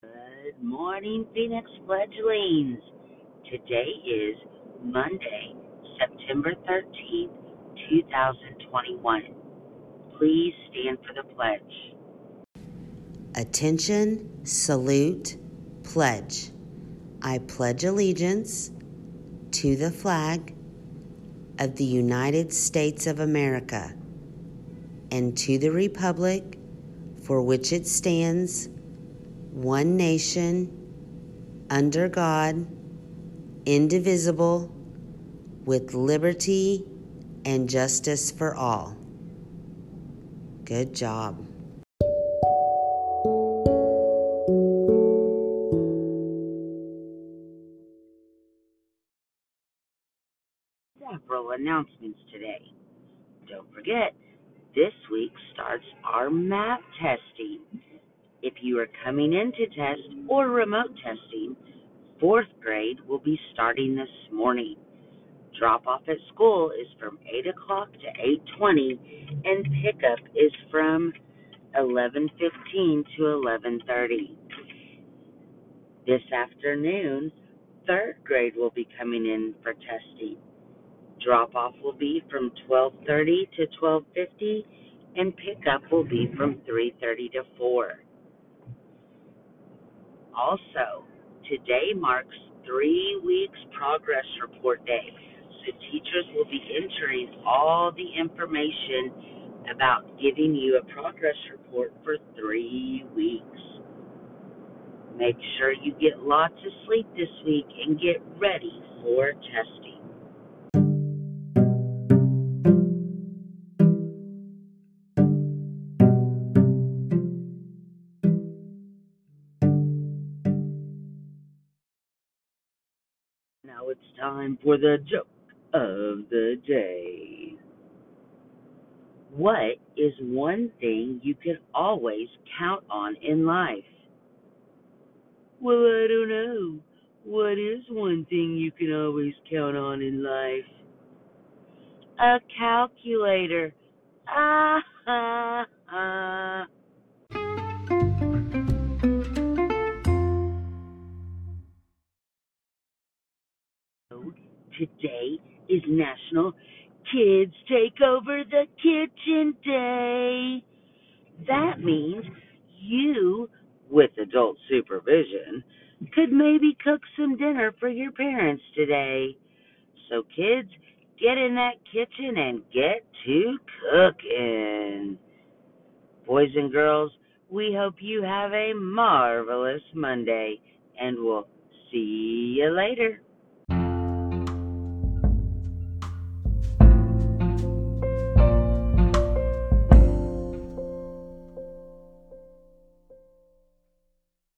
Good morning, Phoenix fledglings. Today is Monday, September 13th, 2021. Please stand for the pledge. Attention, salute, pledge. I pledge allegiance to the flag of the United States of America and to the republic for which it stands, one nation, under God, indivisible, with liberty and justice for all. Good job. Several announcements today. Don't forget, this week starts our MAP testing. If you are coming in to test or remote testing, fourth grade will be starting this morning. Drop off at school is from 8 o'clock to 8.20 and pickup is from 11.15 to 11.30. This afternoon, third grade will be coming in for testing. Drop off will be from 12:30 to 12:50 and pickup will be from 3:30 to 4. Also, today marks 3 weeks progress report day. So teachers will be entering all the information about giving you a progress report for 3 weeks. Make sure you get lots of sleep this week and get ready for testing. Now it's time for the joke of the day. What is one thing you can always count on in life? Well, I don't know. What is one thing you can always count on in life? A calculator. Ah Today is National Kids Take Over the Kitchen Day. That means you, with adult supervision, could maybe cook some dinner for your parents today. So, kids, get in that kitchen and get to cooking. Boys and girls, we hope you have a marvelous Monday, and we'll see you later.